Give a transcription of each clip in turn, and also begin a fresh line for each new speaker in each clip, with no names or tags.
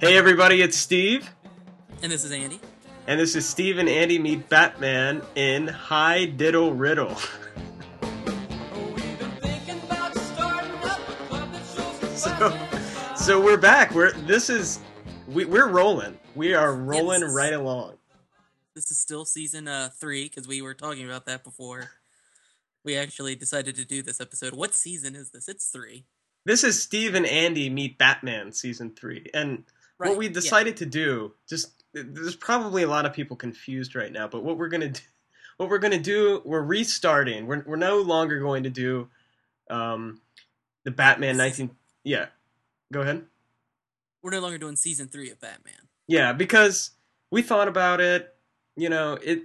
Hey everybody, it's Steve,
And this is Andy.
and this is Steve and Andy meet Batman in High Diddle Riddle. so, so we're back. We're this is we, we're rolling. We are rolling
Yes.
right along.
This is still season uh, three because we were talking about that before. We actually decided to do this episode. What season is this? It's three.
This is Steve and Andy meet Batman season three, and
Right.
what we
yeah.
decided to do just there's probably a lot of people confused right now but what we're gonna do what we're gonna do we're restarting we're, we're no longer going to do um the batman 19 yeah go ahead
We're no longer doing season three of Batman.
yeah because we thought about it you know it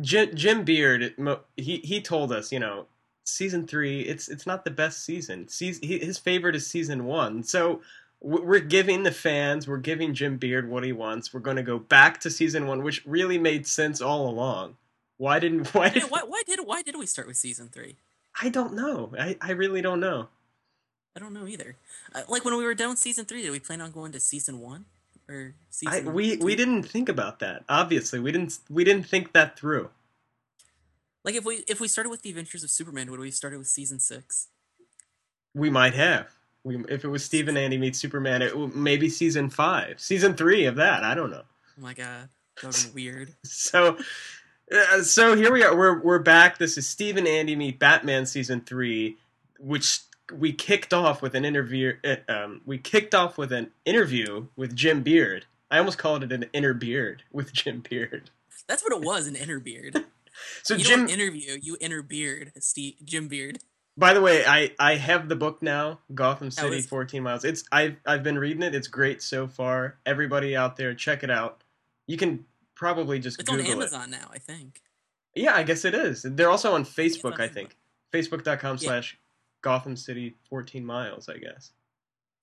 jim, jim beard he he told us you know season three it's it's not the best season season, his favorite is season one so we're giving the fans we're giving jim beard what he wants we're going to go back to season one which really made sense all along why didn't why did
why, why did why did we start with season three?
i don't know i i really don't know
I don't know either. Uh, like when we were done with season three, did we plan on going to season one or season?
we we
two?
didn't think about that obviously we didn't we didn't think that through
Like if we if we started with the Adventures of Superman, would we have started with season six?
We might have. We, if it was Steve and Andy meets Superman, it maybe season five, season three of that. I don't know.
Oh my god, that would have been weird.
So, uh, so here we are. We're we're back. This is Steve and Andy meet Batman season three, which we kicked off with an interview. uh, Um, we kicked off with an interview with Jim Beard. I almost called it an inner beard with Jim Beard.
That's what it was, an inner beard.
So
you
Jim,
interview, you inner beard, Steve, Jim Beard.
By the way, I, I have the book now, Gotham City,
it?
14 Miles. It's I've I've been reading it. It's great so far. Everybody out there, check it out. You can probably just
It's on
Google
Amazon now, I think.
Yeah, I guess it is. They're also on Facebook,
on
I think. Facebook.com
Yeah.
slash Gotham City 14 Miles, I guess.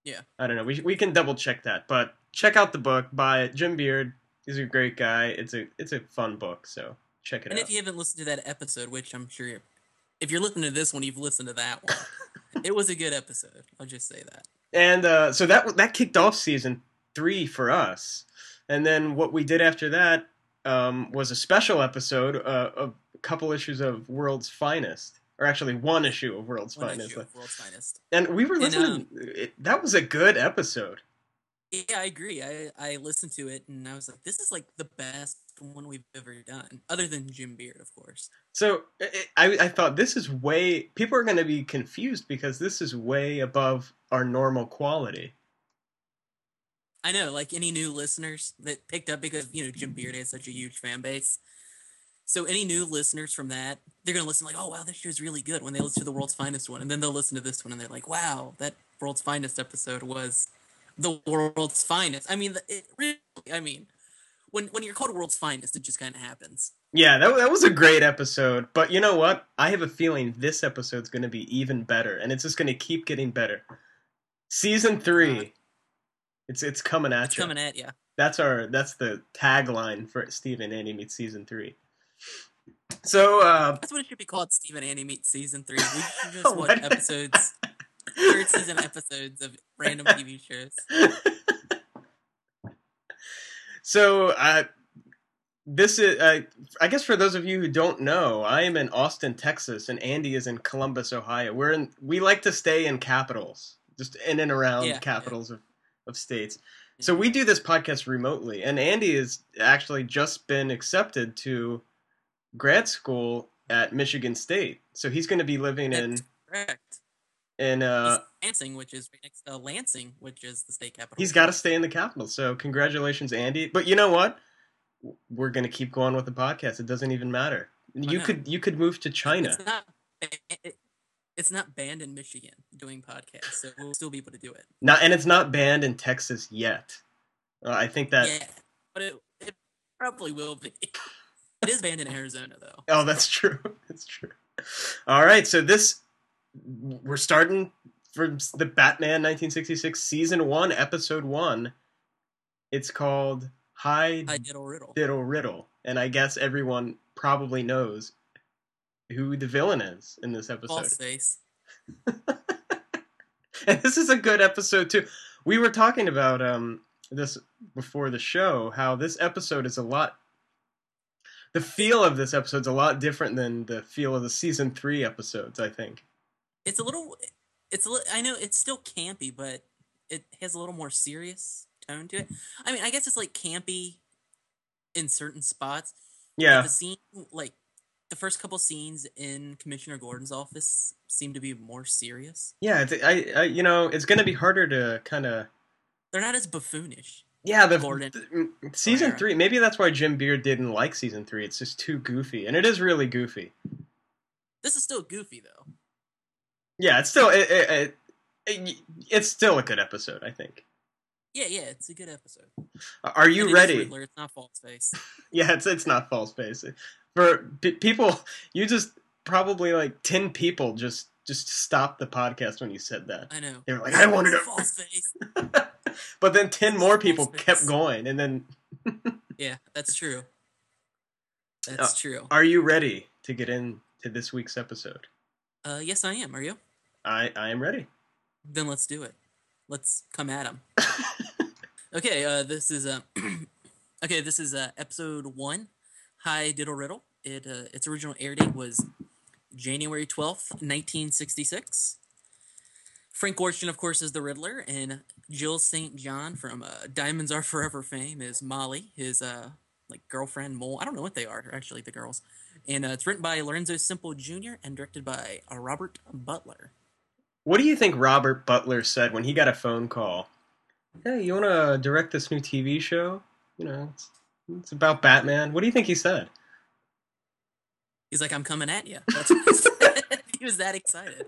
Yeah.
I don't know. We, we can double check that. But check out the book by Jim Beard. He's a great guy. It's a it's a fun book, so check it
And
out.
And if you haven't listened to that episode, which I'm sure you're, if you're listening to this one, you've listened to that one. it was a good episode. I'll just say that.
And uh, so that that kicked off season three for us. And then what we did after that um, was a special episode, uh, a couple issues of World's Finest, or actually one issue of World's
One
Finest.
of World's Finest.
And we were
And,
listening.
um,
it, that was a good episode.
Yeah, I agree. I I listened to it and I was like, this is like the best one we've ever done, other than Jim Beard, of course.
So I, I I thought this is way. People are going to be confused because this is way above our normal quality.
I know, like any new listeners that picked up because you know Jim Beard has such a huge fan base. So any new listeners from that, they're gonna listen like, oh wow, this show's really good when they listen to the world's finest one, and then they'll listen to this one and they're like, wow, that world's finest episode was the world's finest. I mean, it really, I mean, when when you're called world's finest, it just kind of happens.
Yeah, that, that was a great episode. But you know what? I have a feeling this episode's going to be even better, and it's just going to keep getting better. Season three, it's it's coming at
It's
you.
coming at you.
That's our that's the tagline for Steve and Andy meet season three. So uh,
That's what it should be called. Steve and Andy meet season three. We should just watch episodes, third season episodes of random TV shows.
so uh, this is uh, I guess for those of you who don't know, I am in Austin, Texas, and Andy is in Columbus, Ohio. We're in we like to stay in capitals, just in and around
Yeah, yeah.
capitals of, of states. So we do this podcast remotely, and Andy has actually just been accepted to grad school at Michigan State. So he's going to be living in
correct.
In uh
Lansing, which is right next to Lansing, which is the state capital.
he's got to stay in the capital. So congratulations, Andy. But you know what? We're to keep going with the podcast. It doesn't even matter. You
know.
could you could move to China.
It's not. It, it's not banned in Michigan doing podcasts, so we'll still be able to do it.
Not and it's not banned in Texas yet. Uh, I think that
yeah, but it, it probably will be. It is banned in Arizona, though.
Oh, that's true. That's true. All right, so this we're starting from the Batman 1966 season 1 episode 1. It's called High
I diddle riddle.
Diddle Riddle, and I guess everyone probably knows who the villain is in this episode.
Face.
and this is a good episode too. We were talking about um this before the show. How this episode is a lot. The feel of this episode's a lot different than the feel of the season three episodes. I think.
It's a little. It's a. li- I know it's still campy, but it has a little more serious tone to it. I mean, I guess it's like campy in certain spots.
Yeah.
The scene, like the first couple scenes in Commissioner Gordon's office, seem to be more serious.
Yeah. It's, I, I. You know, it's gonna be harder to kind of.
They're not as buffoonish.
Yeah, the
Gordon.
th- mm, season three. Maybe that's why Jim Beard didn't like season three. It's just too goofy, and it is really goofy.
This is still goofy though.
Yeah, it's still it, it, it, it- it's still a good episode. I think.
Yeah, yeah, it's a good episode.
Are you ready?
Riddler, It's not false face.
Yeah, it's it's not false face. For p- people, you just probably like ten people just just stopped the podcast when you said that.
I know.
They were like, I wanted to, know
false face.
but then ten more people
False face.
kept going, and then
Yeah, that's true.
Uh,
That's true.
are you ready to get into this week's episode?
Uh, yes, I am. Are you?
I I am ready.
Then let's do it. Let's come at him. Okay, uh, this is uh, okay. This is uh, episode one. Hi, Diddle Riddle. It uh, its original air date was January twelfth, nineteen sixty six. Frank Gorshin, of course, is the Riddler, and Jill St. John from uh, Diamonds Are Forever fame is Molly, his uh, like girlfriend mole. I don't know what they are actually, the girls. And uh, it's written by Lorenzo Semple Jr. and directed by uh, Robert Butler.
What do you think Robert Butler said when he got a phone call? Hey, you want to direct this new TV show? You know, it's, it's about Batman. What do you think he said?
He's like, "I'm coming at you." He was that excited.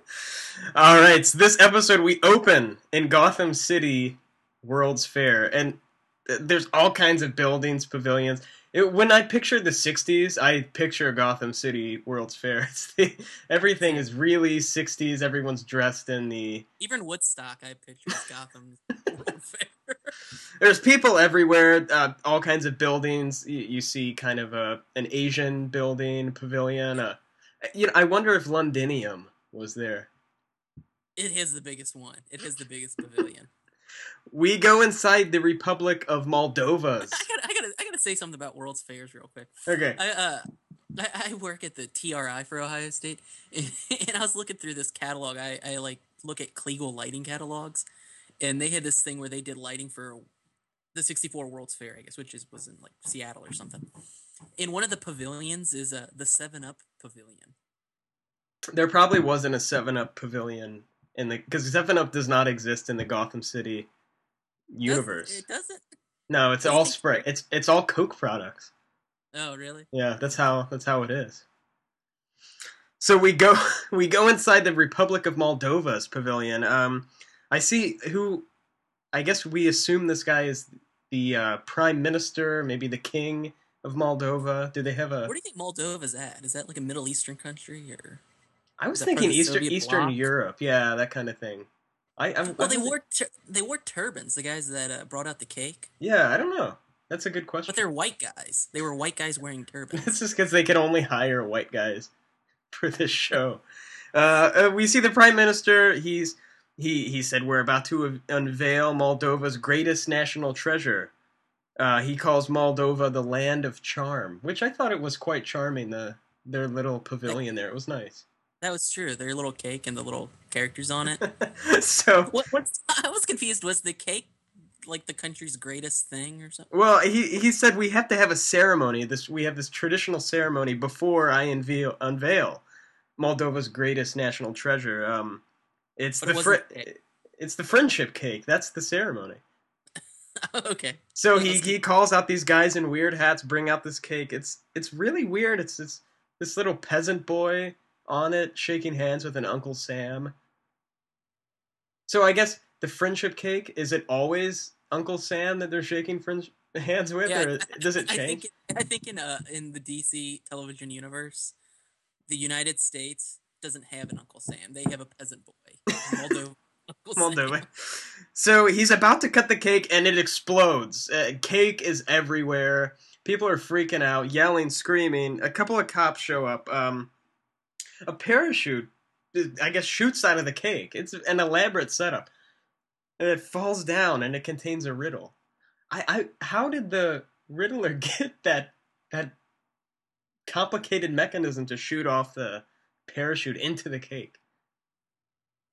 All right, so this episode we open in Gotham City World's Fair, and uh, there's all kinds of buildings, pavilions. It, when I picture the '60s, I picture Gotham City World's Fair. It's the, everything is really '60s. Everyone's dressed in the.
Even Woodstock, I picture as Gotham World Fair.
There's people everywhere. Uh, all kinds of buildings. You, you see kind of a an Asian building pavilion. Uh, you know, I wonder if Londinium was there.
It is the biggest one. It is the biggest pavilion.
We go inside the Republic of Moldova's.
I gotta, I gotta, I gotta say something about World's Fairs real quick.
Okay.
I, uh, I, I work at the TRI for Ohio State, and, I was looking through this catalog. I, I like look at Kliegl lighting catalogs, and they had this thing where they did lighting for the 64 World's Fair, I guess, which is was in like Seattle or something. In one of the pavilions is uh, the Seven Up Pavilion.
There probably wasn't a Seven Up pavilion in the because Seven Up does not exist in the Gotham City
Does-
universe.
It doesn't.
No, it's all Sprite. It's it's all Coke products.
Oh, really?
Yeah, that's how that's how it is. So we go we go inside the Republic of Moldova's pavilion. Um, I see who. I guess we assume this guy is the uh, prime minister, maybe the king of Moldova. Do they have a?
Where do you think Moldova's at? Is that like a Middle Eastern country or?
I was
Is that part of
thinking Eastern Eastern
bloc?
Europe. Yeah, that kind of thing. I, I'm,
Well,
I
they wore tur- they wore turbans. The guys that uh, brought out the cake,
Yeah, I don't know. That's a good question.
but they're white guys. They were white guys wearing turbans.
It's just because they can only hire white guys for this show. Uh, uh, we see the prime minister. He's he he said we're about to unveil Moldova's greatest national treasure. Uh, he calls Moldova the land of charm, which I thought it was quite charming. The their little pavilion there, it was nice.
That was true. Their little cake and the little characters on it.
so
what? What's, I was confused. Was the cake like the country's greatest thing or something?
Well, he he said we have to have a ceremony. This we have this traditional ceremony before I unveil unveil Moldova's greatest national treasure. Um, it's
But
the
it
fri-
wasn't-
it's the friendship cake. That's the ceremony.
okay.
So he, he calls out these guys in weird hats, bring out this cake. It's it's really weird. It's this this little peasant boy on it shaking hands with an Uncle Sam. So I guess the friendship cake is it always Uncle Sam that they're shaking hands with,
Yeah,
or does it
I
change?
think I think in uh in the DC television universe, the United States doesn't have an Uncle Sam. They have a peasant boy. Moldova. Uncle Sam.
Moldova. So he's about to cut the cake and it explodes. Uh, cake is everywhere. People are freaking out, yelling, screaming. A couple of cops show up. Um, a parachute, I guess, shoots out of the cake. It's an elaborate setup. and it falls down and it contains a riddle. I, I how did the Riddler get that that complicated mechanism to shoot off the parachute into the cake?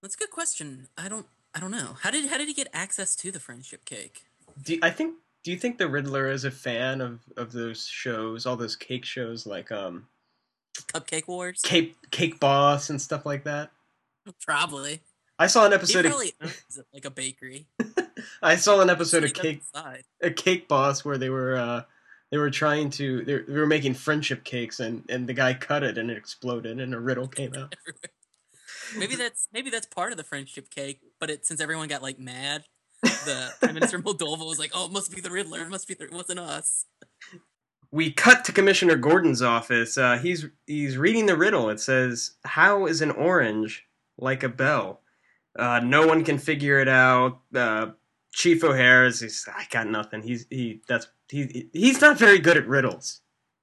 That's a good question. I don't I don't know. How did how did he get access to the friendship cake?
Do I think do you think the Riddler is a fan of of those shows, all those cake shows like um
Cupcake Wars?
Cake Cake Boss and stuff like that?
Probably.
I saw an
He
episode of
owns it like a bakery.
I saw an episode of Cake a Cake Boss where they were uh they were trying to they they were making friendship cakes and and the guy cut it and it exploded and a riddle came out.
Maybe that's maybe that's part of the friendship cake, but it since everyone got like mad, the Prime Minister Moldova was like, "Oh, it must be the Riddler. It must be the, it wasn't us."
We cut to Commissioner Gordon's office. Uh, he's he's reading the riddle. It says, "How is an orange like a bell?" Uh, no one can figure it out. Uh, Chief O'Hara's, he's, I got nothing. He's he that's he he's not very good at riddles.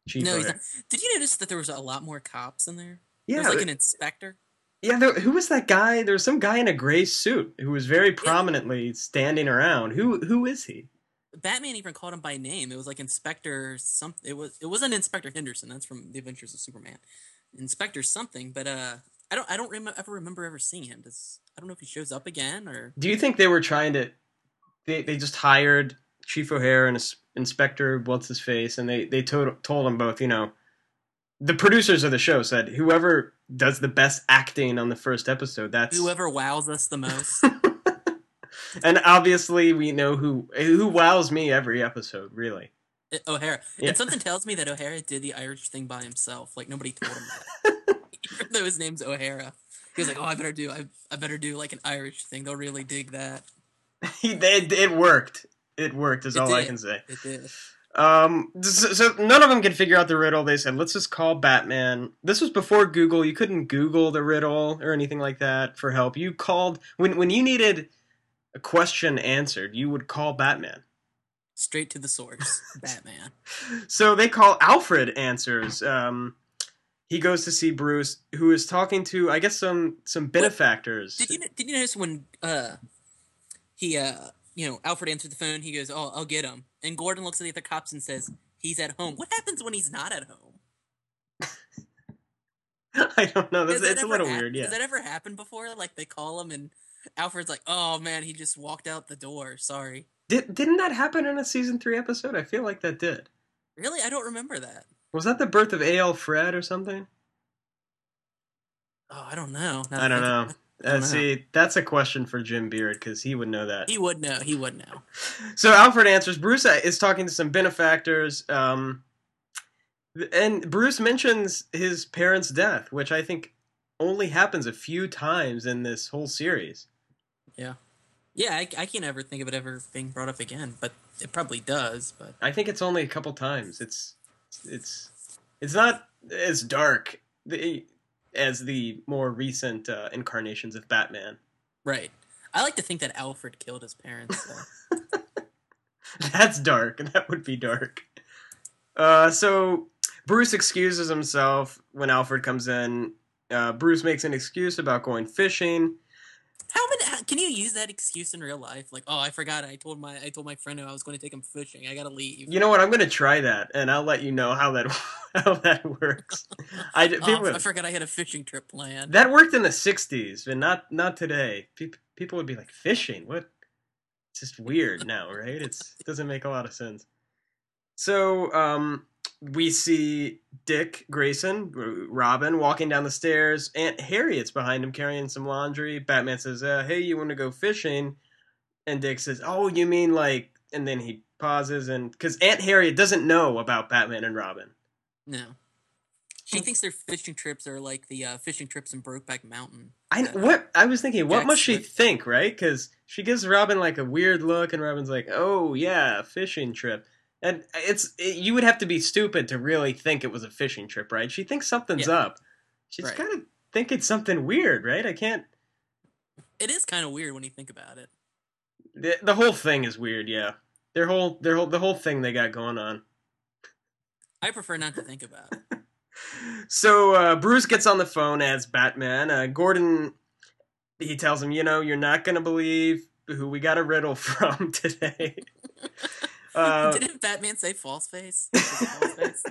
Chief
no. Did you notice that there was a lot more cops in there?
Yeah,
there was like an inspector.
yeah. There, who was that guy? There was some guy in a gray suit who was very prominently standing around. Who who is he?
Batman even called him by name. It was like Inspector something. It was it wasn't Inspector Henderson. That's from The Adventures of Superman. Inspector something, but uh, I don't I don't rem- ever remember ever seeing him. Does I don't know if he shows up again or
Do you think they were trying to? They they just hired Chief O'Hara and Inspector what's his face, and they they told told them both. You know, the producers of the show said whoever does the best acting on the first episode, that's
whoever wows us the most.
and obviously we know who who wows me every episode. Really,
Uh, O'Hara.
Yeah.
And something tells me that O'Hara did the Irish thing by himself. Like nobody told him that. Even though his name's O'Hara. He was like, "Oh, I better do. I, I better do like an Irish thing. They'll really dig that."
he it, it worked. It worked. Is
It
all I can say.
It did.
Um, so, so none of them can figure out the riddle. They said, let's just call Batman. This was before Google. You couldn't Google the riddle or anything like that for help. You called when when you needed a question answered. You would call Batman.
Straight to the source. Batman.
So they call Alfred answers. Um, he goes to see Bruce, who is talking to I guess some some benefactors.
Did you did you notice when uh he uh you know Alfred answered the phone? He goes, "Oh, I'll get him." And Gordon looks at the other cops and says, "He's at home." What happens when he's not at home?
I don't know. That's,
that
it's a little
hap-
weird. Yeah.
Has that ever happened before? Like they call him and Alfred's like, "Oh man, he just walked out the door. Sorry."
Did, didn't that happen in a season three episode? I feel like that did.
Really, I don't remember that.
Was that the birth of A.L. Fred or something?
Oh, I don't know. Now
I don't know.
it.
Uh,
don't know.
see, that's a question for Jim Beard because he would know that.
He would know. He would know.
So Alfred answers. Bruce is talking to some benefactors, um, and Bruce mentions his parents' death, which I think only happens a few times in this whole series.
Yeah, Yeah, I, I can't ever think of it ever being brought up again, but it probably does. But
I think it's only a couple times. It's it's it's not as dark the, as the more recent uh, incarnations of Batman.
right, I like to think that Alfred killed his parents.
That's dark. That would be dark. Uh, so Bruce excuses himself when Alfred comes in. Uh, Bruce makes an excuse about going fishing.
How, can you use that excuse in real life? Like, oh, I forgot. I told my I told my friend I was going to take him fishing. I gotta leave.
You know what? I'm going to try that, and I'll let you know how that how that works. I
Oh, I forgot I had a fishing trip planned.
that worked in the '60s, but not not today. People people would be like fishing. What? It's just weird now, right? It's it doesn't make a lot of sense. So um, we see Dick Grayson, Robin, walking down the stairs. Aunt Harriet's behind him carrying some laundry. Batman says, uh, "Hey, you want to go fishing?" And Dick says, "Oh, you mean like?" And then he pauses, and because Aunt Harriet doesn't know about Batman and Robin.
no, she thinks their fishing trips are like the uh, fishing trips in Brokeback Mountain.
I what I was thinking. What
Jack
must she think, right? Because she gives Robin like a weird look, and Robin's like, "Oh yeah, fishing trip." And it's it, you would have to be stupid to really think it was a fishing trip, right? She thinks something's
Yeah.
up. She's
Right.
got to think it's something weird, right? I can't.
It is kind of weird when you think about it.
The, the whole thing is weird. Yeah, their whole their whole the whole thing they got going on.
I prefer not to think about it.
So uh, Bruce gets on the phone as Batman. Uh, Gordon, he tells him, you know, you're not gonna believe who we got a riddle from today. Uh,
Didn't Batman say false face? False face?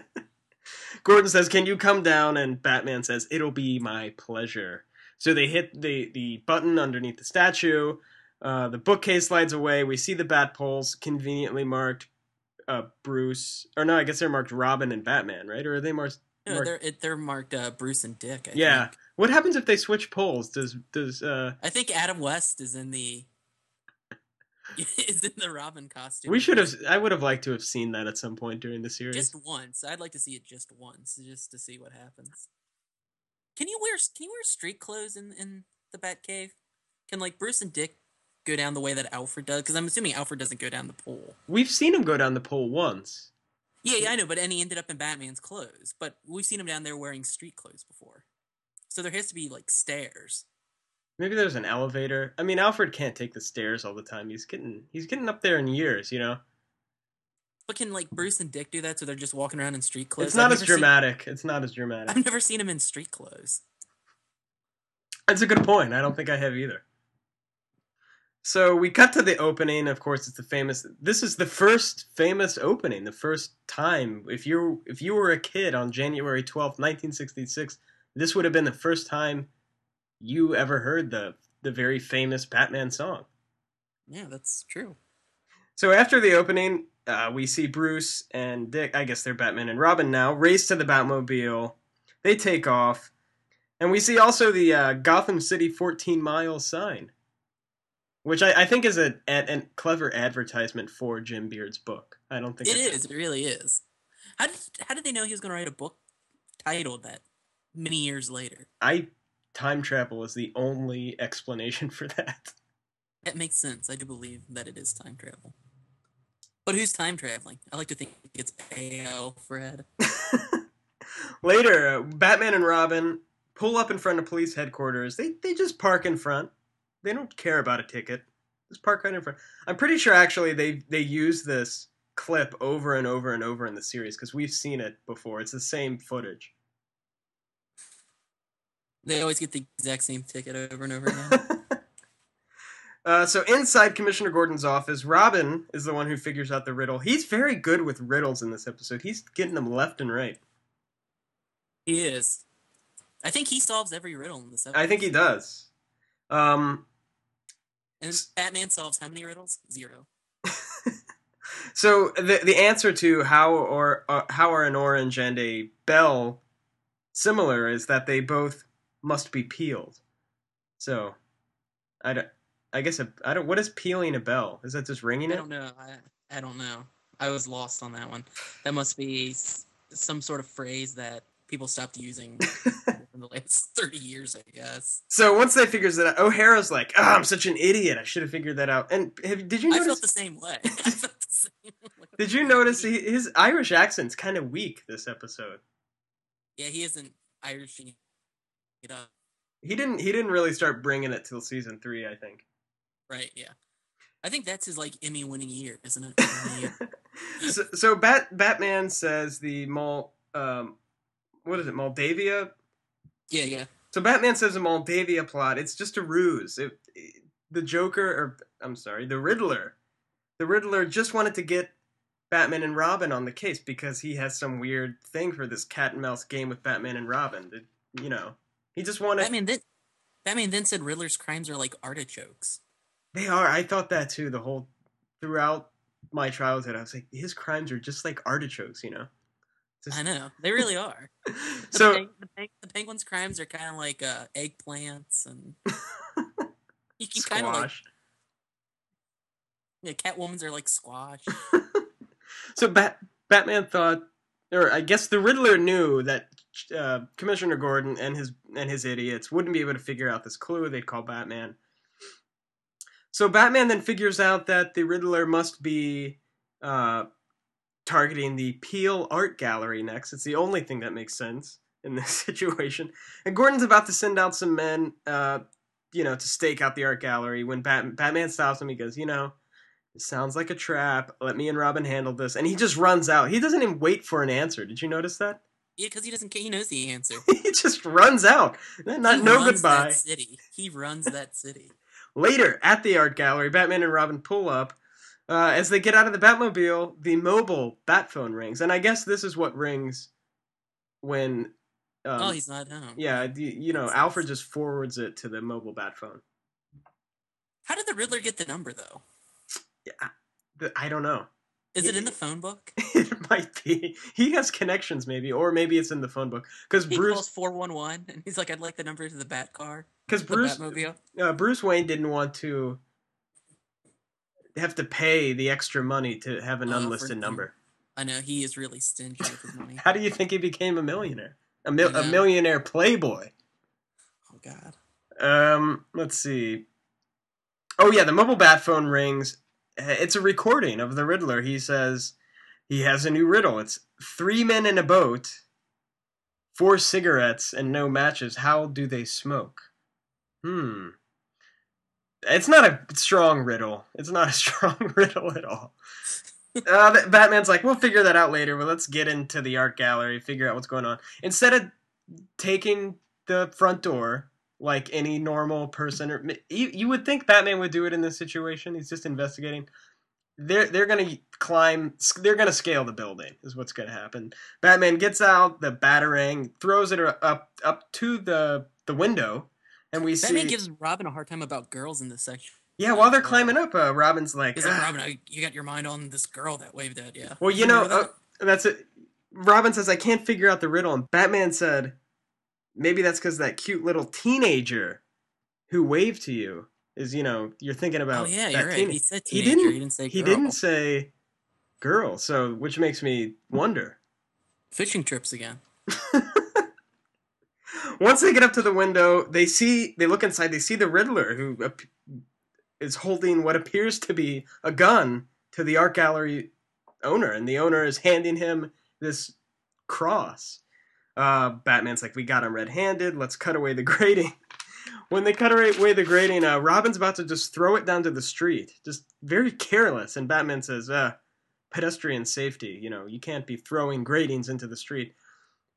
Gordon says, "Can you come down?" And Batman says, "It'll be my pleasure." So they hit the the button underneath the statue. Uh, the bookcase slides away. We see the bat poles conveniently marked uh, Bruce, or no, I guess they're marked Robin and Batman, right? Or are they marked?
No,
Mark-
they're it, they're marked uh, Bruce and Dick. I
Yeah.
think.
What happens if they switch poles? Does does uh?
I think Adam West is in the is in the Robin costume.
We should have. I would have liked to have seen that at some point during the series.
just once. I'd like to see it just once, just to see what happens. Can you wear Can you wear street clothes in in the Batcave? Can like Bruce and Dick go down the way that Alfred does? Because I'm assuming Alfred doesn't go down the pole.
We've seen him go down the pole once.
Yeah, yeah, I know, but and he ended up in Batman's clothes. But we've seen him down there wearing street clothes before. So there has to be like stairs.
Maybe there's an elevator. I mean, Alfred can't take the stairs all the time. He's getting he's getting up there in years, you know.
But can like Bruce and Dick do that? So they're just walking around in street clothes.
It's not
I've
as
never seen-
dramatic. It's not as dramatic.
I've never seen him in street clothes.
That's a good point. I don't think I have either. So we cut to the opening. Of course, it's the famous. This is the first famous opening. The first time, if you if you were a kid on January twelfth, nineteen sixty six, this would have been the first time you ever heard the the very famous Batman song.
Yeah, that's true.
So after the opening, uh, we see Bruce and Dick. I guess they're Batman and Robin now. Race to the Batmobile. They take off, and we see also the uh, Gotham City 14 mile sign, which I, I think is a, a, a clever advertisement for Jim Beard's book. I don't think it's-
It really is. How did How did they know he was going to write a book titled that many years later?
I time travel is the only explanation for that.
It makes sense. I do believe that it is time travel. But who's time traveling? I like to think it's Alfred.
Later, uh, Batman and Robin pull up in front of police headquarters. They they just park in front. They don't care about a ticket. Just park right in front. I'm pretty sure actually they they use this clip over and over and over in the series because we've seen it before. It's the same footage.
They always get the exact same ticket over and over again.
uh, so inside Commissioner Gordon's office, Robin is the one who figures out the riddle. He's very good with riddles in this episode. He's getting them left and right.
he is. I think he solves every riddle in this episode.
I think he does. Um,
And Batman solves how many riddles? Zero.
So the the answer to how or uh, how are an orange and a bell similar is that they both must be peeled. So I don't, I guess a, I don't. What is peeling a bell? Is that just ringing it?
I don't know. I, I don't know. I was lost on that one. That must be some sort of phrase that people stopped using in the last 30 years, I guess.
so once they figures it out, O'Hara's like, "Oh, I'm such an idiot. I should have figured that out." And have, did you
I
notice?
felt the same way. I felt the same like,
did you notice he, his Irish accent's kind of weak this episode?
Yeah, he isn't Irishing it up.
He didn't. He didn't really start bringing it till season three, I think.
Right, yeah. I think that's his like Emmy winning year, isn't it?
So, so Bat Batman says the Mol um what is it Moldavia?
yeah, yeah.
So Batman says the Moldavia plot. It's just a ruse. It, the Joker, or I'm sorry, the Riddler. The Riddler just wanted to get Batman and Robin on the case because he has some weird thing for this cat and mouse game with Batman and Robin. That, you know, he just wanted.
Batman then Batman then said Riddler's crimes are like artichokes.
They are. I thought that too. The whole throughout my childhood, I was like, his crimes are just like artichokes. You know. Just-
I know. They really are. The,
so
peng- the, peng- the penguin's crimes are kind of like uh, eggplants and you can kind of like
squash.
yeah, Catwoman's are like squash.
So Bat- Batman thought, or I guess the Riddler knew that uh, Commissioner Gordon and his and his idiots wouldn't be able to figure out this clue. They'd call Batman. So Batman then figures out that the Riddler must be uh, targeting the Peel Art Gallery next. It's the only thing that makes sense in this situation. And Gordon's about to send out some men, uh, you know, to stake out the art gallery. When Bat- Batman stops him, he goes, "You know." It sounds like a trap. Let me and Robin handle this. And he just runs out. He doesn't even wait for an answer. Did you notice that?
Yeah, because he doesn't. He knows the answer.
he just runs out. Not
He
no
runs
goodbye.
That city. He runs that city.
Later, at the art gallery, Batman and Robin pull up. Uh, as they get out of the Batmobile, the mobile bat phone rings, and I guess this is what rings when. Um,
oh, he's not home.
yeah, you, you know,
Makes
Alfred just forwards it to the mobile bat phone.
How did the Riddler get the number though?
The- I don't know.
Is it in the phone book?
it might be. He has connections, maybe, or maybe it's in the phone book. Because
He calls
Bruce,
four one one, and he's like, "I'd like the number to the Bat car,
because Bruce,
Batmobile."
uh, Bruce Wayne didn't want to have to pay the extra money to have an
Oh,
unlisted number.
I know he is really stingy with his money.
How do you think he became a millionaire? A, mil- a millionaire playboy.
Oh God.
Um, let's see. Oh yeah, the mobile bat phone rings. It's a recording of the Riddler. He says he has a new riddle. It's three men in a boat, four cigarettes, and no matches. How do they smoke? Hmm. It's not a strong riddle. It's not a strong riddle at all. Uh, Batman's like, we'll figure that out later, but let's get into the art gallery, figure out what's going on. Instead of taking the front door like any normal person, or you, you would think Batman would do it in this situation. He's just investigating. They're they're gonna climb. They're gonna scale the building. Is what's gonna happen. Batman gets out the batarang, throws it up up to the the window, and we
Batman
see.
Batman gives Robin a hard time about girls in this section.
yeah, while they're climbing up, uh, Robin's like,
like,
"Ah."
Robin, I, you got your mind on this girl that waved at you.
Well, you know, uh, that's it. Robin says, I can't figure out the riddle. And Batman said, maybe that's because that cute little teenager who waved to you is, you know, you're thinking
oh,
about
oh yeah,
that
you're right. He said
He didn't-
He didn't say
He
girl.
didn't say girl, so which makes me wonder.
Fishing trips again.
Once they get up to the window, they see, they look inside, they see the Riddler who is holding what appears to be a gun to the art gallery owner, and the owner is handing him this cross. Uh, Batman's like, "We got him red-handed. Let's cut away the grating." When they cut away the grating, uh, Robin's about to just throw it down to the street, just very careless. And Batman says, uh, "Pedestrian safety. You know, you can't be throwing gratings into the street."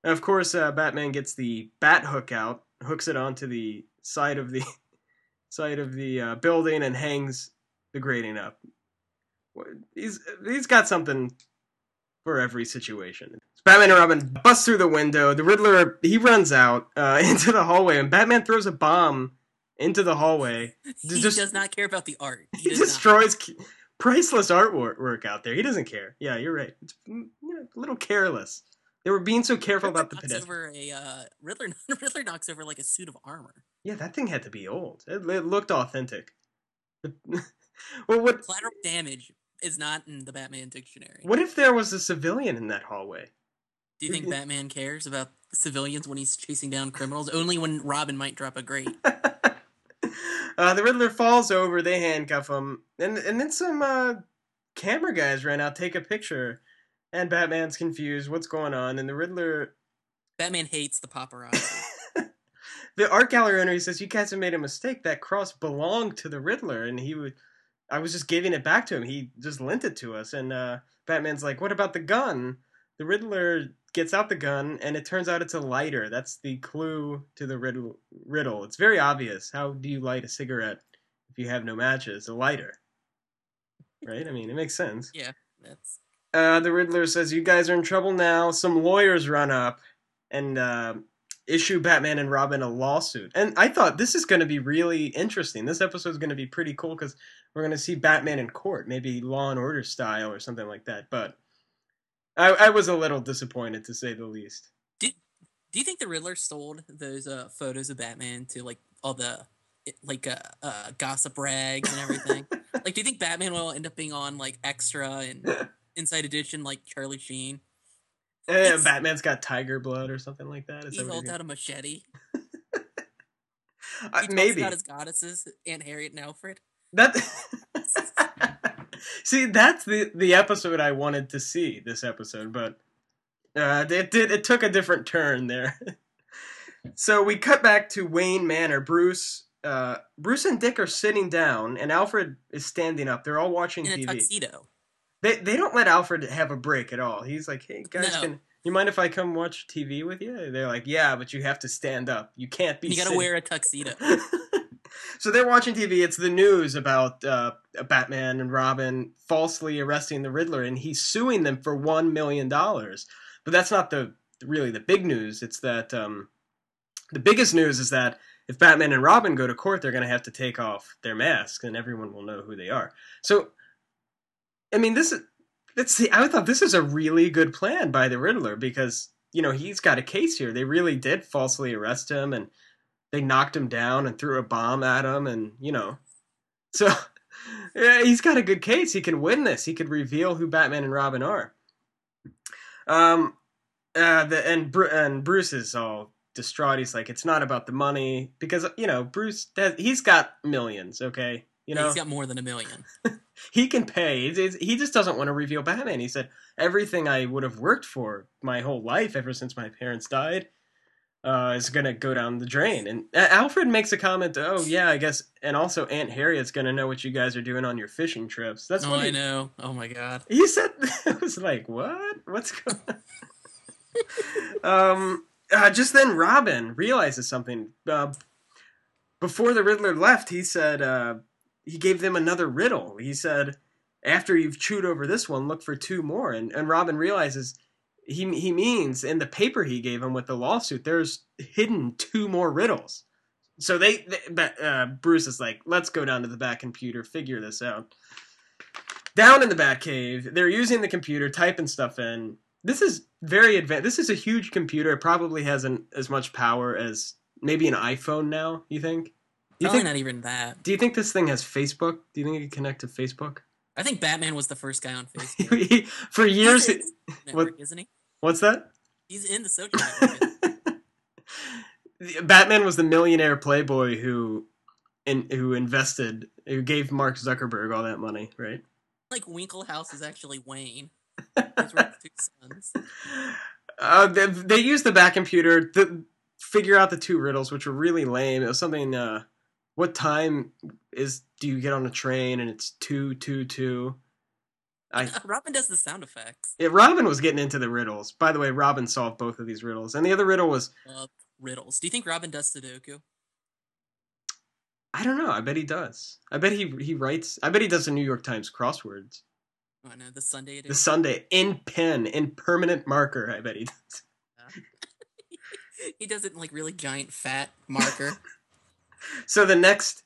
And of course, uh, Batman gets the bat hook out, hooks it onto the side of the side of the uh, building, and hangs the grating up. He's he's got something for every situation. Batman and Robin bust through the window. The Riddler he runs out uh, into the hallway, and Batman throws a bomb into the hallway.
He
Just-
does not care about the art.
He
not.
destroys priceless artwork out there. He doesn't care. Yeah, you're right. It's mm, you know, a little careless. They were being so careful
Riddler
about the pedestrian.
over a uh, Riddler. Riddler knocks over like a suit of armor.
Yeah, that thing had to be old. It, it looked authentic. well, what
Collateral damage is not in the Batman dictionary.
what if there was a civilian in that hallway?
Do you think Batman cares about civilians when he's chasing down criminals? Only when Robin might drop a grate.
uh, the Riddler falls over. They handcuff him, and and then some uh, camera guys run out, take a picture, and Batman's confused. What's going on? And the Riddler,
Batman hates the paparazzi.
the art gallery owner, he says, "You guys have made a mistake. That cross belonged to the Riddler, and he would." I was just giving it back to him. He just lent it to us, and uh, Batman's like, "What about the gun?" The Riddler gets out the gun, and it turns out it's a lighter. That's the clue to the riddle. Riddle. It's very obvious. How do you light a cigarette if you have no matches? A lighter, right? I mean, it makes sense.
Yeah, that's
Uh, the Riddler says, "You guys are in trouble now." Some lawyers run up and uh, issue Batman and Robin a lawsuit. And I thought this is going to be really interesting. This episode is going to be pretty cool because we're going to see Batman in court, maybe Law and Order style or something like that. But I, I was a little disappointed to say the least.
Do you think the Riddler sold those uh, photos of Batman to like all the like uh, uh, gossip rags and everything? like, do you think Batman will end up being on like extra and Inside Edition like Charlie Sheen?
Eh,
It's-
Batman's got tiger blood or something like that. Is
He
that
holds out a machete.
Uh, maybe
about his goddesses, Aunt Harriet and Alfred.
That see, that's the the episode I wanted to see. This episode, but uh, it did. It took a different turn there. so we cut back to Wayne Manor. Bruce, uh, Bruce and Dick are sitting down, and Alfred is standing up. They're all watching
in a
TV.
tuxedo.
They they don't let Alfred have a break at all. He's like, "Hey guys,
No.
can you mind if I come watch TV with you?" They're like, "Yeah, but you have to stand up. You can't be."
You got to
sitting."
wear a tuxedo.
so they're watching TV. It's the news about uh, Batman and Robin falsely arresting the Riddler, and he's suing them for one million dollars. But that's not the really the big news. It's that um, the biggest news is that if Batman and Robin go to court, they're going to have to take off their masks, and everyone will know who they are. So, I mean, this is let's see. I thought this is a really good plan by the Riddler because you know he's got a case here. They really did falsely arrest him, and they knocked him down and threw a bomb at him, and you know, so yeah, he's got a good case. He can win this. He could reveal who Batman and Robin are. Um, uh, the and Bru- and Bruce is all distraught. He's like, it's not about the money because you know Bruce has, he's got millions. Okay, you know
he's got more than a million.
he can pay. It's- it's- he just doesn't want to reveal Batman. He said everything I would have worked for my whole life ever since my parents died uh, is gonna go down the drain. And uh, Alfred makes a comment. Oh yeah, I guess. And also Aunt Harriet's gonna know what you guys are doing on your fishing trips. That's
oh,
what
I know. Oh my god.
he said. I was like, what? What's going? on? um. Uh, just then, Robin realizes something. Uh, before the Riddler left, he said uh, he gave them another riddle. He said, "After you've chewed over this one, look for two more." And and Robin realizes he he means in the paper he gave him with the lawsuit, there's hidden two more riddles. So they, they but, uh, Bruce is like, "Let's go down to the bat computer, figure this out." Down in the Batcave they're using the computer, typing stuff in. This is very advanced. This is a huge computer. It probably hasn't as much power as maybe an iPhone now. You think? You
Probably
think?
not even that.
Do you think this thing has Facebook? Do you think it can connect to Facebook?
I think Batman was the first guy on Facebook.
For years,
He's in network,
what-
isn't he?
What's that?
He's in the network.
Batman was the millionaire playboy who, in, who invested, who gave Mark Zuckerberg all that money, right?
like Winklevoss is actually Wayne. His two sons.
Uh, they, they used the bat computer to figure out the two riddles, which were really lame. It was something. Uh, what time is do you get on a train? And it's two two two. I
Robin does the sound effects.
yeah, Robin was getting into the riddles. By the way, Robin solved both of these riddles, and the other riddle was
riddles. Do you think Robin does Sudoku?
I don't know. I bet he does. I bet he he writes. I bet he does the New York Times crosswords.
Oh no, the Sunday
The. Sunday in pen in permanent marker. I bet he does.
he does it in like really giant fat marker.
So the next,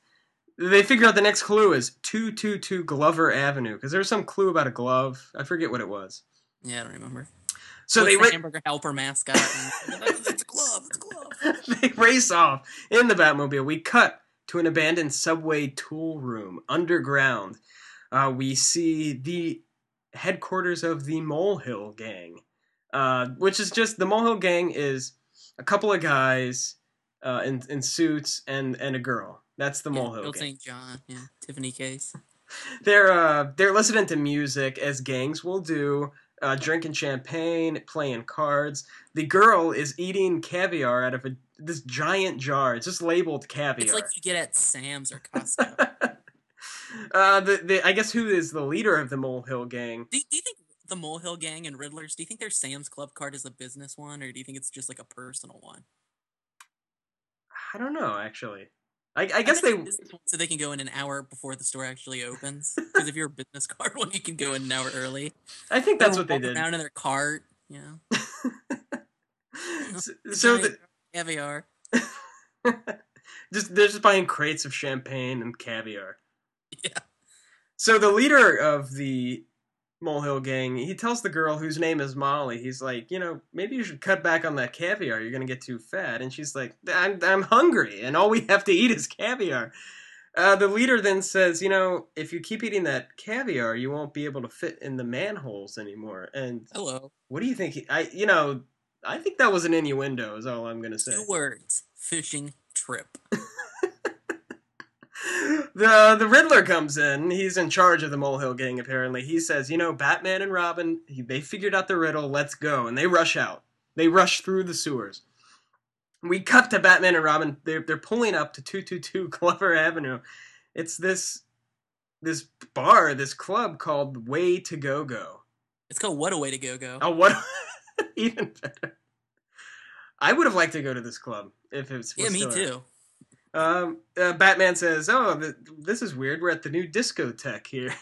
they figure out the next clue is two two two Glover Avenue because there was some clue about a glove. I forget what it was.
yeah, I don't remember.
So
What's
they
the
ra-
hamburger helper mascot. And, it's a glove. It's a glove.
they race off in the Batmobile. We cut to an abandoned subway tool room underground. Uh, we see the headquarters of the Molehill Gang, uh, which is just the Molehill Gang is a couple of guys uh, in in suits and and a girl. That's the
Yeah,
Molehill
Bill
Gang.
St. John. Yeah, Tiffany Case.
They're uh, they're listening to music as gangs will do, uh, drinking champagne, playing cards. The girl is eating caviar out of a this giant jar. It's just labeled caviar.
It's like you get at Sam's or Costco.
uh, the, the I guess who is the leader of the Molehill Gang?
do, do you think the Molehill Gang and Riddlers? Do you think their Sam's Club card is a business one, or do you think it's just like a personal one?
I don't know actually. I, I guess they.
it's a business one so they can go in an hour before the store actually opens. Because if you're a business card one, you can go in an hour early.
I think that's what they did.
Down in their cart, you know.
so so the,
caviar.
just they're just buying crates of champagne and caviar.
Yeah.
So the leader of the Molehill gang, he tells the girl whose name is Molly, he's like, you know, maybe you should cut back on that caviar. You're gonna get too fat. And she's like, I'm, I'm hungry, and all we have to eat is caviar. Uh, the leader then says, you know, if you keep eating that caviar, you won't be able to fit in the manholes anymore. And
Hello.
what do you think? He, I, you know, I think that was an innuendo. Is all I'm gonna say.
Two words. Fishing trip.
the the Riddler comes in. He's in charge of the Molehill Gang. Apparently, he says, "You know, Batman and Robin. They figured out the riddle. Let's go." And they rush out. They rush through the sewers. We cut to Batman and Robin. They're they're pulling up to two two two Glover Avenue. It's this this bar, this club called Way to Go Go.
It's called What a Way to Go Go.
Oh, what? Even better. I would have liked to go to this club if it was.
yeah, me too.
Um, uh, Batman says, "Oh, th- this is weird. We're at the new discotheque here."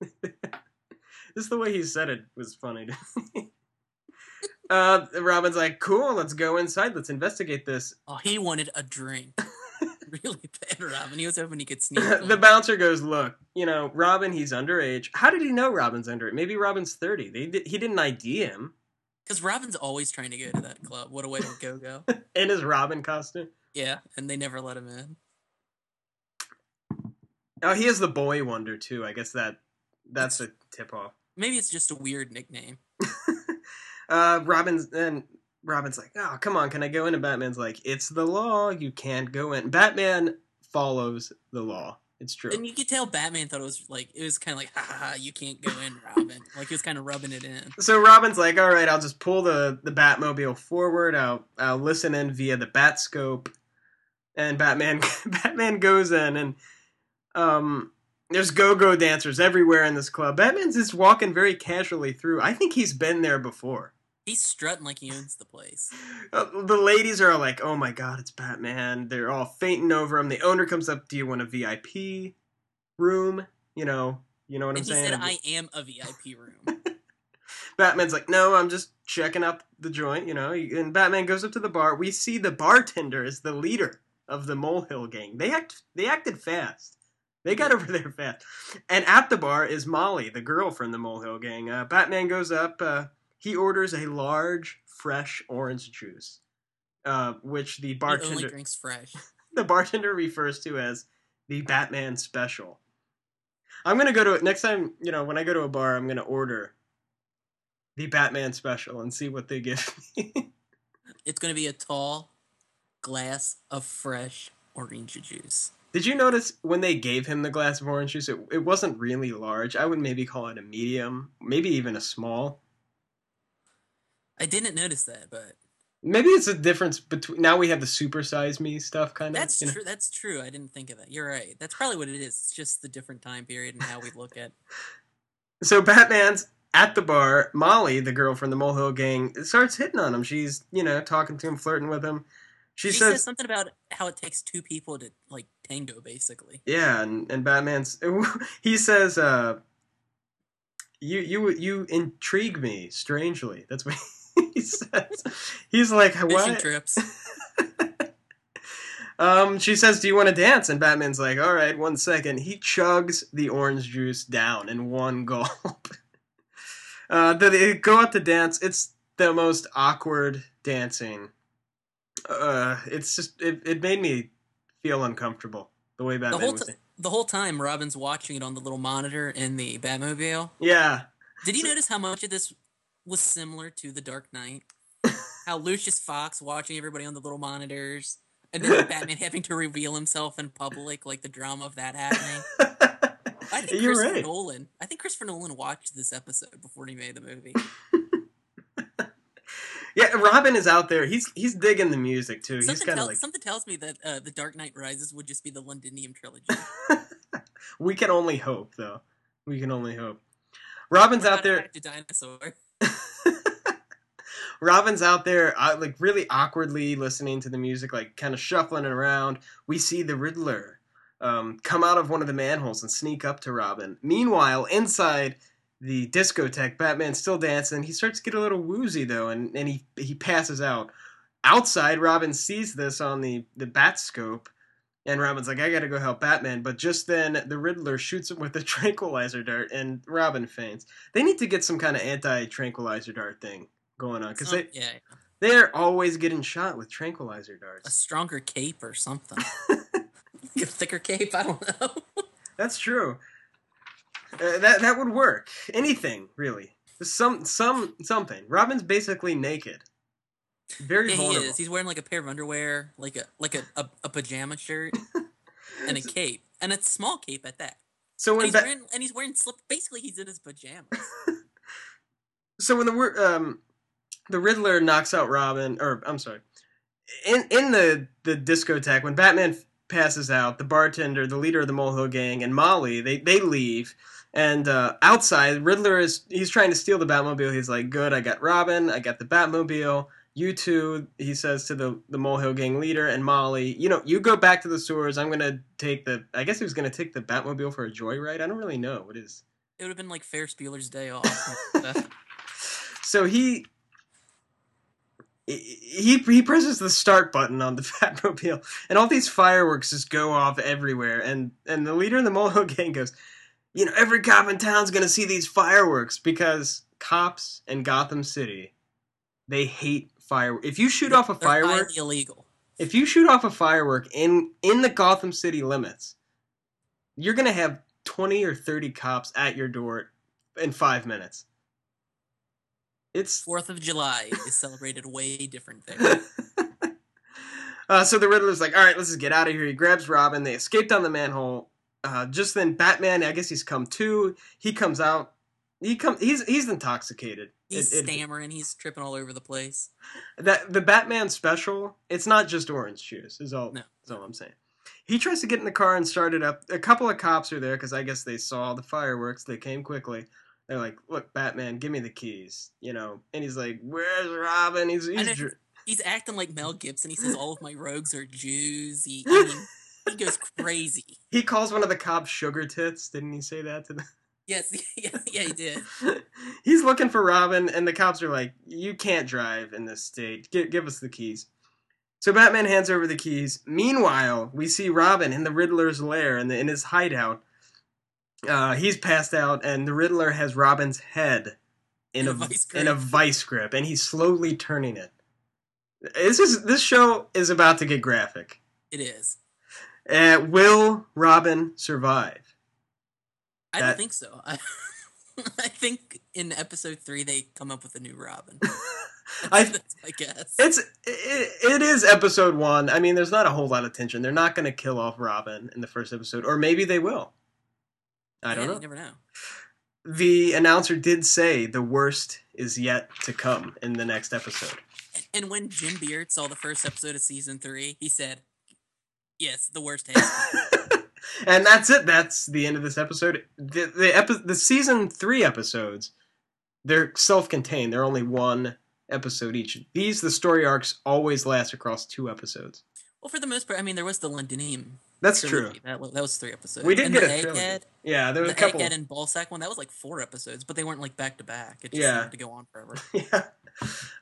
Just the way he said it was funny. Uh, Robin's like, "Cool, let's go inside. Let's investigate this."
Oh, he wanted a drink. really bad, Robin. He was hoping he could sneak.
the bouncer goes, "Look, you know, Robin. He's underage. How did he know Robin's underage? Maybe Robin's thirty. They he didn't ID him
Because Robin's always trying to go to that club. What a way to go go.
in his Robin costume.
Yeah, and they never let him in.
Oh, he is the boy wonder too. I guess that that's a tip off."
Maybe it's just a weird nickname.
uh, Robin's and Robin's like, "Oh, come on, can I go in?" And Batman's like, "It's the law. You can't go in." Batman follows the law. It's true.
And you could tell Batman thought it was like it was kind of like, ha ha, ha you can't go in, Robin. Like he was kind of rubbing it in.
So Robin's like, "All right, I'll just pull the the Batmobile forward. I'll I'll listen in via the Batscope." And Batman Batman goes in and um there's go-go dancers everywhere in this club. Batman's just walking very casually through. I think he's been there before.
He's strutting like he owns the place.
Uh, the ladies are like, "Oh my god, it's Batman!" They're all fainting over him. The owner comes up, "Do you want a VIP room?" You know, you know what
And
I'm
he
saying.
said, "I am a VIP room."
Batman's like, "No, I'm just checking out the joint." You know, and Batman goes up to the bar. We see the bartender is the leader of the Molehill gang. They act, they acted fast. They got over there fast. And at the bar is Molly, the girl from the Molehill gang. Uh, Batman goes up. Uh, he orders a large, fresh orange juice, uh, which the
he only
bartender
drinks fresh.
the bartender refers to as the Batman special. I'm gonna go to next time. You know, when I go to a bar, I'm gonna order the Batman special and see what they give me.
It's going to be a tall glass of fresh orange juice.
Did you notice when they gave him the glass of orange juice? It, it wasn't really large. I would maybe call it a medium, maybe even a small.
I didn't notice that, but
Maybe it's a difference between now we have the super size me stuff kind of.
that's
you know?
true. That's true. I didn't think of that. You're right. That's probably what it is. It's just the different time period and how we look at.
So Batman's at the bar. Molly, the girl from the Molehill gang, starts hitting on him. She's, you know, talking to him, flirting with him. She,
She
says,
says something about how it takes two people to like tango, basically.
"Yeah," and, and Batman's he says, uh, "You you you intrigue me strangely." That's what he says. He's like,
Fishing
"What?"
trips.
Um, she says, "Do you want to dance?" And Batman's like, "All right, one second. He chugs the orange juice down in one gulp. uh, they go out to dance. It's the most awkward dancing. Uh, it's just it, it made me feel uncomfortable the way
The
Batman
whole
was.
t- the whole time, Robin's watching it on the little monitor in the Batmobile.
Yeah,
Did you
So-
notice how much of this was similar to The Dark Knight? how Lucius Fox watching everybody on the little monitors, and then Batman having to reveal himself in public, like the drama of that happening. I think
You're
Christopher
right.
Nolan. I think Christopher Nolan watched this episode before he made the movie.
Yeah, Robin is out there. He's he's digging the music too. He's
Something,
kind
tell,
of like
something tells me that uh, the Dark Knight Rises would just be the Londinium trilogy.
we can only hope, though. We can only hope. Robin's out there.
dinosaur.
Robin's out there, uh, like really awkwardly listening to the music, like kind of shuffling it around. We see the Riddler um, come out of one of the manholes and sneak up to Robin. Meanwhile, inside the discotheque, Batman's still dancing. He starts to get a little woozy though, and, and he he passes out. Outside, Robin sees this on the the bat scope, and Robin's like, "I gotta go help Batman." But just then, the Riddler shoots him with a tranquilizer dart, and Robin faints. They need to get some kind of anti tranquilizer dart thing going on because they
yeah,
they're always getting shot with tranquilizer darts.
a stronger cape or something. Like a thicker cape. I don't know.
That's true. Uh, that that would work. Anything really. Some some something. Robin's basically naked. Very
yeah, he is. He's wearing like a pair of underwear, like a like a, a, a pajama shirt, and a cape, and a small cape at that.
so
And
when
he's
Ba-
wearing and he's wearing slip. Basically, he's in his pajamas.
so when the um the Riddler knocks out Robin, or I'm sorry, in in the the discotheque when Batman passes out, the bartender, the leader of the Molehill Gang, and Molly they they leave. And uh, outside, Riddler is he's trying to steal the Batmobile. He's like, "Good, I got Robin, I got the Batmobile. you two, he says to the the Molehill Gang leader and Molly, you know, you go back to the sewers. I'm gonna take the. I guess he was gonna take the Batmobile for a joyride. I don't really know what is.
It would have been like Ferris Bueller's Day Off.
so he he he presses the start button on the Batmobile, and all these fireworks just go off everywhere. And and the leader of the Molehill Gang goes, you know, every cop in town's gonna see these fireworks because cops in Gotham City, they hate fireworks. If you shoot off a firework,
illegal.
if you shoot off a firework in in the Gotham City limits, you're gonna have twenty or thirty cops at your door in five minutes. It's
Fourth of July is celebrated way different there.
uh, so the Riddler's like, all right, let's just get out of here. He grabs Robin. They escape down the manhole. Uh, just then, Batman. I guess he's come to. He comes out. He come. He's he's intoxicated.
He's
It- it-
stammering. He's tripping all over the place.
that the Batman special. It's not just orange juice. Is all.
No.
Is all I'm saying. He tries to get in the car and start it up. A couple of cops are there because I guess they saw the fireworks. They came quickly. They're like, "Look, Batman, give me the keys," you know. And he's like, "Where's Robin?" He's he's. Dr-
He's acting like Mel Gibson. He says all of my rogues are Jews. He, I mean, he goes crazy.
He calls one of the cops sugar tits. Didn't he say that to them?
Yes, yeah, yeah, he did.
He's looking for Robin, and the cops are like, "You can't drive in this state. Give, give us the keys." So Batman hands over the keys. Meanwhile, we see Robin in the Riddler's lair in, the, in his hideout. Uh, he's passed out, and the Riddler has Robin's head in,
In
a,
a vice
in a
grip.
vice grip, and he's slowly turning it. This is this show is about to get graphic.
It is.
Uh, will Robin survive?
I
That-
don't think so. I, I think in episode three they come up with a new Robin.
I
my guess.
It's it, it is episode one. I mean, there's not a whole lot of tension. They're not going to kill off Robin in the first episode, or maybe they will. I don't
Yeah,
know.
You never know.
The announcer did say the worst is yet to come in the next episode.
And when Jim Beard saw the first episode of season three, he said, "Yes, the worst has."
and that's it. That's the end of this episode. The the, epi- the season three episodes, they're self-contained. They're only one episode each. These the story arcs always last across two episodes.
well, for the most part, I mean, there was the Londinium.
That's true.
That, that was three episodes.
We did
and
get
the
a trilogy.
Egghead,
Yeah, there was
the
a couple.
Egghead and Ballsack one. That was like four episodes, but they weren't like back to back. It just
Yeah.
seemed to go on forever.
yeah.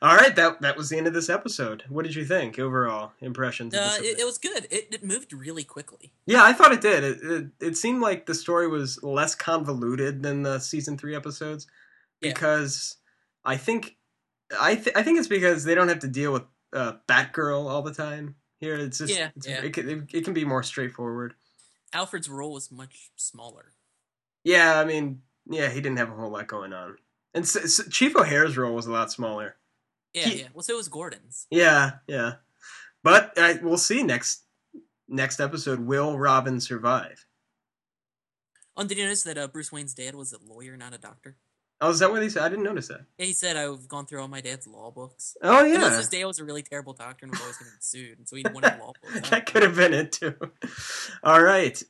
All right, that that was the end of this episode. What did you think overall impressions?
Uh, it, it was good. It, it moved really quickly.
yeah, I thought it did. It, it it seemed like the story was less convoluted than the season three episodes
Yeah.
because I think I th- I think it's because they don't have to deal with uh, Batgirl all the time. Here, it's just
Yeah,
it's,
yeah.
It, can, it, can be more straightforward.
Alfred's role was much smaller.
Yeah, I mean, yeah, he didn't have a whole lot going on, and s s Chief O'Hara's role was a lot smaller.
Yeah,
He-
yeah. Well, so was Gordon's.
Yeah, yeah. But uh, we'll see next next episode. Will Robin survive?
Oh, did you notice that uh, Bruce Wayne's dad was a lawyer, not a doctor?
Oh, is that what he said? I didn't notice that.
Yeah, he said I've gone through all my dad's law books.
Oh yeah,
his dad was a really terrible doctor and was always getting sued, and so he wanted law books.
That could have been it too. All right.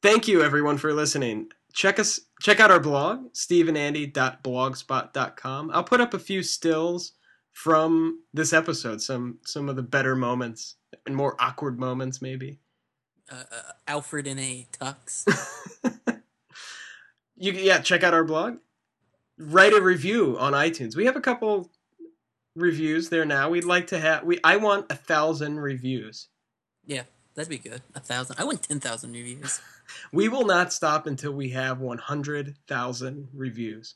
Thank you everyone for listening. Check us check out our blog, stevenandy.blogspot.com. I'll put up a few stills from this episode, some some of the better moments and more awkward moments maybe.
uh, uh, Alfred in a tux.
you yeah check out our blog write a review on itunes we have a couple reviews there now we'd like to have we i want a thousand reviews Yeah,
That'd be good. A thousand. I want ten thousand reviews.
we will not stop until we have 100000 reviews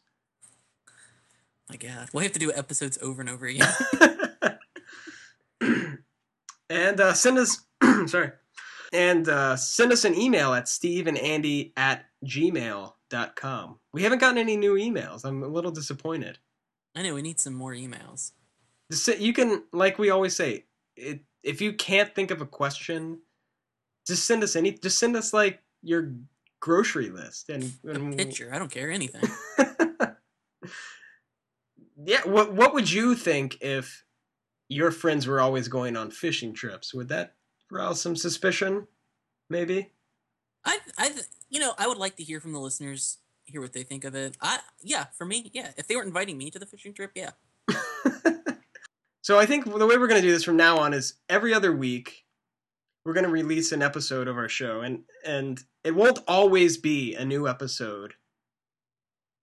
My God, we'll have to do episodes over and over again.
and uh, send us sorry and uh, send us an email at steveandandy at gmail.com we haven't gotten any new emails i'm a little disappointed
I know we need some more emails.
You can like we always say it, if you can't think of a question just send us any just send us like your grocery list and,
A picture. I don't care anything.
yeah what what would you think if your friends were always going on fishing trips would that rouse some suspicion maybe
I, I, you know, I would like to hear from the listeners, hear what they think of it. I, yeah, for me, yeah. If they weren't inviting me to the fishing trip, yeah.
So I think the way we're going to do this from now on is every other week we're going to release an episode of our show and and it won't always be a new episode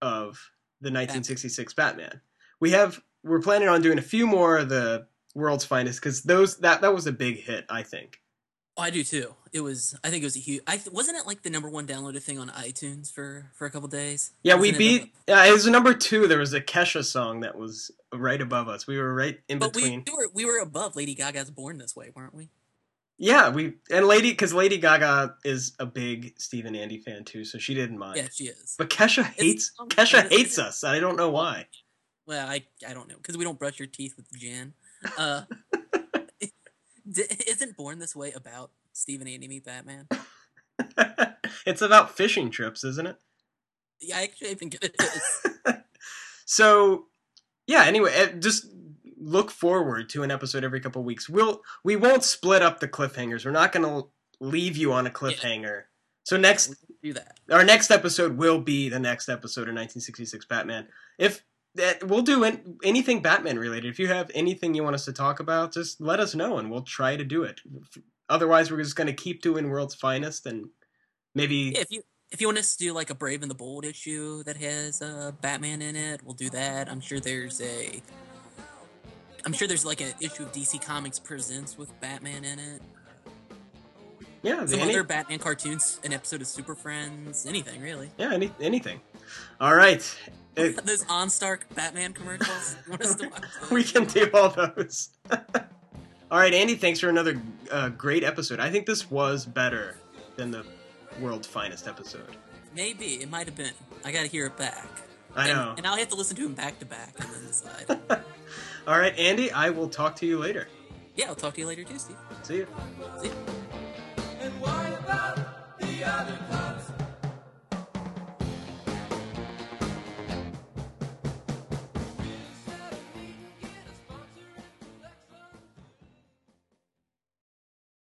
of the 1966 Batman. We have we're planning on doing a few more of the World's Finest cuz those that that was a big hit, I think.
Oh, I do too. It was. I think it was a huge. I wasn't it like the number one downloaded thing on iTunes for for a couple days.
Yeah, we
Wasn't it
beat. Yeah, it was number two. There was a Kesha song that was right above us. We were right in
But
between.
we, we were we were above Lady Gaga's "Born This Way," weren't we?
Yeah, we and Lady because Lady Gaga is a big Steve and Andy fan too, so she didn't mind.
Yeah, she is.
But Kesha hates Kesha hates us. I don't know why.
Well, I I don't know because we don't brush your teeth with Jan. Uh, d- isn't "Born This Way" about Steve and Andy meet Batman?
it's about fishing trips, isn't it?
Yeah, I actually, think it is.
so yeah. Anyway, eh, just look forward to an episode every couple weeks. We'll we won't split up the cliffhangers. We're not going to leave you on a cliffhanger. So next
do that.
our next episode will be the next episode of 1966 Batman. If that we'll do an, anything Batman related. If you have anything you want us to talk about, just let us know and we'll try to do it. Otherwise, we're just going to keep doing World's Finest and maybe
if you if you want us to do like a Brave and the Bold issue that has uh, Batman in it, we'll do that. I'm sure there's a I'm sure there's like an issue of DC Comics Presents with Batman in it.
Yeah,
Some
any-
other Batman cartoons, an episode of Super Friends, anything really.
yeah, any, anything. All right, It-
Those OnStar Batman commercials. Want us to watch
we can do all those. all right, Andy, thanks for another uh, great episode. I think this was better than the World's Finest episode.
Maybe it might have been. I got to hear it back.
I
And-
know.
and I'll have to listen to him back to back and then decide.
all right, Andy, I will talk to you later.
yeah, I'll talk to you later too, Steve.
See you.
See ya.
What about the other